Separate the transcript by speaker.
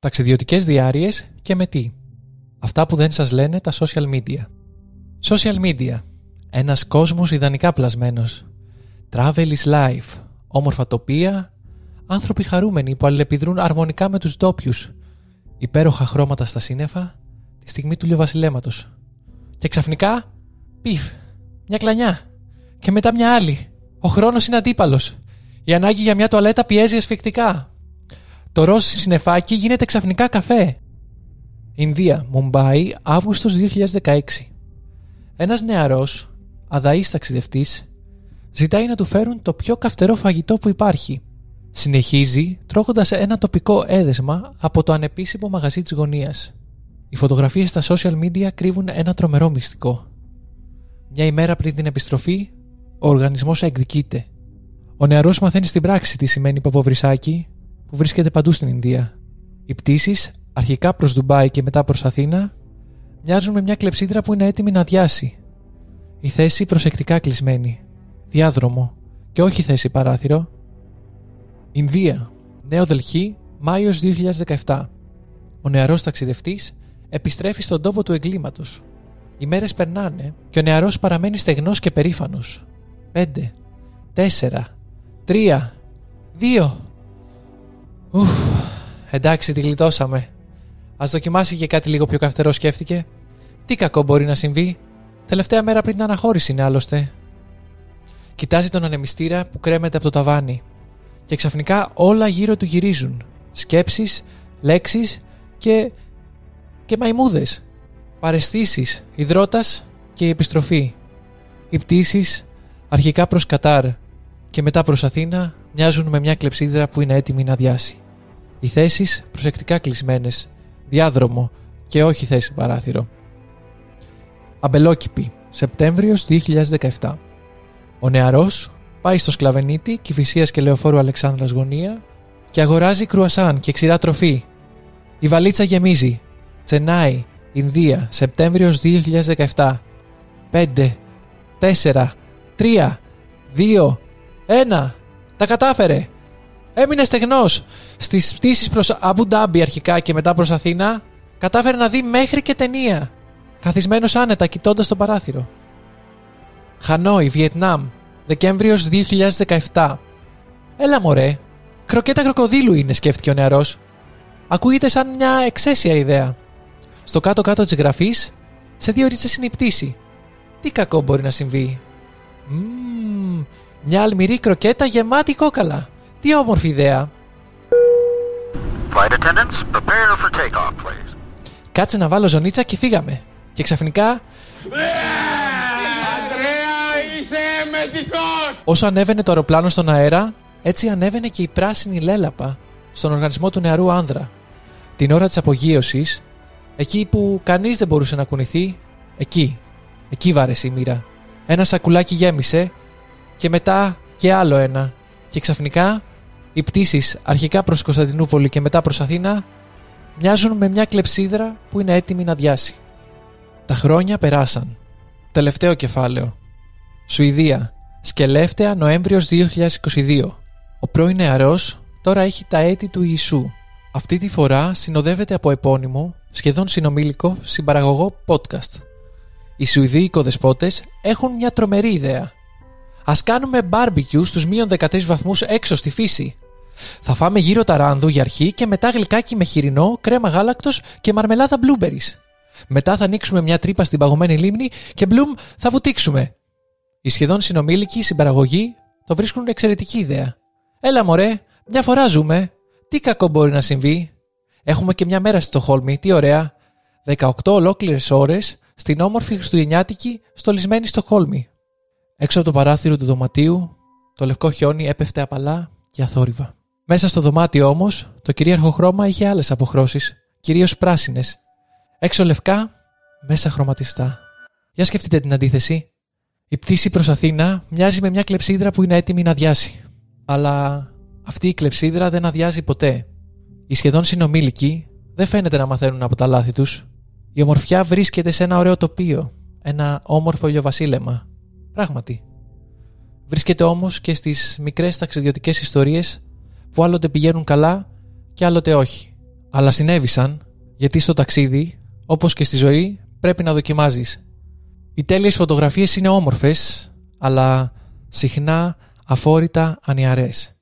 Speaker 1: Ταξιδιωτικές διάρειες και με τι. Αυτά που δεν σας λένε τα social media. Social media. Ένας κόσμος ιδανικά πλασμένος. Travel is life. Όμορφα τοπία. Άνθρωποι χαρούμενοι που αλληλεπιδρούν αρμονικά με τους ντόπιους. Υπέροχα χρώματα στα σύννεφα. Τη στιγμή του λιοβασιλέματος. Και ξαφνικά, πιφ, μια κλανιά. Και μετά μια άλλη. Ο χρόνος είναι αντίπαλος. Η ανάγκη για μια τουαλέτα πιέζει ασφικτικά. Το ροζ συννεφάκι γίνεται ξαφνικά καφέ. Ινδία, Μουμπάι, Αύγουστος 2016. Ένας νεαρός, αδαής ταξιδευτής, ζητάει να του φέρουν το πιο καυτερό φαγητό που υπάρχει. Συνεχίζει τρώγοντας ένα τοπικό έδεσμα από το ανεπίσημο μαγαζί της γωνίας. Οι φωτογραφίες στα social media κρύβουν ένα τρομερό μυστικό. Μια ημέρα πριν την επιστροφή, ο οργανισμός εκδικείται. Ο νεαρός μαθαίνει στην πράξη τι σημαίνει παποβρισάκι που βρίσκεται παντού στην Ινδία. Οι πτήσεις, αρχικά προς Ντουμπάι και μετά προς Αθήνα, μοιάζουν με μια κλεψίδρα που είναι έτοιμη να αδειάσει. Η θέση προσεκτικά κλεισμένη. Διάδρομο και όχι θέση παράθυρο. Ινδία. Νέο Δελχή, Μάιος 2017. Ο νεαρός ταξιδευτής επιστρέφει στον τόπο του εγκλήματος. Οι μέρες περνάνε και ο νεαρός παραμένει στεγνός και περήφανος. 5, 4, 3, 2, Ουφ, εντάξει, τη γλιτώσαμε. Α δοκιμάσει και κάτι λίγο πιο καυτερό, σκέφτηκε. Τι κακό μπορεί να συμβεί. Τελευταία μέρα πριν την αναχώρηση είναι άλλωστε. Κοιτάζει τον ανεμιστήρα που κρέμεται από το ταβάνι. Και ξαφνικά όλα γύρω του γυρίζουν. Σκέψεις, λέξεις και... και μαϊμούδες. Παρεστήσεις, υδρότας και η επιστροφή. Οι πτήσεις, αρχικά προς Κατάρ και μετά προς Αθήνα, μοιάζουν με μια κλεψίδρα που είναι έτοιμη να διάσει. Οι θέσεις προσεκτικά κλεισμένες, διάδρομο και όχι θέση παράθυρο. Αμπελόκηπη, Σεπτέμβριος 2017. Ο νεαρός πάει στο σκλαβενίτη Κυφυσίας και Λεωφόρου Αλεξάνδρας Γωνία και αγοράζει κρουασάν και ξηρά τροφή. Η βαλίτσα γεμίζει. Τσενάι, Ινδία, Σεπτέμβριος 2017. 5, 4, 3, 2, 1. Τα κατάφερε. Έμεινε στεγνός. Στις πτήσεις προς Αμπού Ντάμπι αρχικά και μετά προς Αθήνα, κατάφερε να δει μέχρι και ταινία. Καθισμένος άνετα κοιτώντας το παράθυρο. Χανόι, Βιετνάμ, Δεκέμβριος 2017. Έλα μωρέ, κροκέτα κροκοδίλου είναι, σκέφτηκε ο νεαρός. Ακούγεται σαν μια εξαίσια ιδέα. Στο κάτω-κάτω της γραφής, σε δύο ρίτσε είναι η πτήση. Τι κακό μπορεί να συμβεί. Μμμ, μια αλμυρή κροκέτα γεμάτη κόκαλα. Τι όμορφη ιδέα.
Speaker 2: Flight attendants, prepare for takeoff, please.
Speaker 1: Κάτσε να βάλω ζωνίτσα και φύγαμε. Και ξαφνικά,
Speaker 3: Αντρέα, είσαι μετικός!
Speaker 1: όσο ανέβαινε το αεροπλάνο στον αέρα, έτσι ανέβαινε και η πράσινη λέλαπα στον οργανισμό του νεαρού άνδρα. Την ώρα της απογείωσης, εκεί που κανείς δεν μπορούσε να κουνηθεί, εκεί, εκεί βάρεσε η μοίρα. Ένα σακουλάκι γέμισε και μετά και άλλο ένα. Και ξαφνικά οι πτήσεις αρχικά προς Κωνσταντινούπολη και μετά προς Αθήνα μοιάζουν με μια κλεψίδρα που είναι έτοιμη να διάσει. Τα χρόνια περάσαν. Τελευταίο κεφάλαιο. Σουηδία. Σκελεύτεα Νοέμβριος 2022. Ο πρώην νεαρός τώρα έχει τα έτη του Ιησού. Αυτή τη φορά συνοδεύεται από επώνυμο, σχεδόν συνομήλικο, συμπαραγωγό podcast. Οι Σουηδοί οικοδεσπότες έχουν μια τρομερή ιδέα. Α κάνουμε barbecue στους μείον 13 βαθμούς έξω στη φύση. Θα φάμε γύρω ταράνδου για αρχή και μετά γλυκάκι με χοιρινό, κρέμα γάλακτος και μαρμελάδα blueberries. Μετά θα ανοίξουμε μια τρύπα στην παγωμένη λίμνη και μπλουμ θα βουτήξουμε. Οι σχεδόν συνομήλικοι συμπαραγωγοί το βρίσκουν εξαιρετική ιδέα. Έλα μωρέ, μια φορά ζούμε. Τι κακό μπορεί να συμβεί; Έχουμε και μια μέρα στη Στοχόλμη, τι ωραία. 18 ολόκληρες ώρες στην όμορφη Χριστουγεννιάτικη στολισμένη Στοχόλμη. Έξω από το παράθυρο του δωματίου, το λευκό χιόνι έπεφτε απαλά και αθόρυβα. Μέσα στο δωμάτιο όμως, το κυρίαρχο χρώμα είχε άλλες αποχρώσεις, κυρίως πράσινες. Έξω λευκά, μέσα χρωματιστά. Για σκεφτείτε την αντίθεση. Η πτήση προς Αθήνα μοιάζει με μια κλεψίδρα που είναι έτοιμη να αδειάσει. Αλλά αυτή η κλεψίδρα δεν αδειάζει ποτέ. Οι σχεδόν συνομήλικοι δεν φαίνεται να μαθαίνουν από τα λάθη τους. Η ομορφιά βρίσκεται σε ένα ωραίο τοπίο, ένα όμορφο ηλιοβασίλεμα. Πράγματι. Βρίσκεται όμως και στις μικρές ταξιδιωτικές ιστορίες που άλλοτε πηγαίνουν καλά και άλλοτε όχι. Αλλά συνέβησαν γιατί στο ταξίδι, όπως και στη ζωή, πρέπει να δοκιμάζεις. Οι τέλειες φωτογραφίες είναι όμορφες, αλλά συχνά αφόρητα ανιαρές.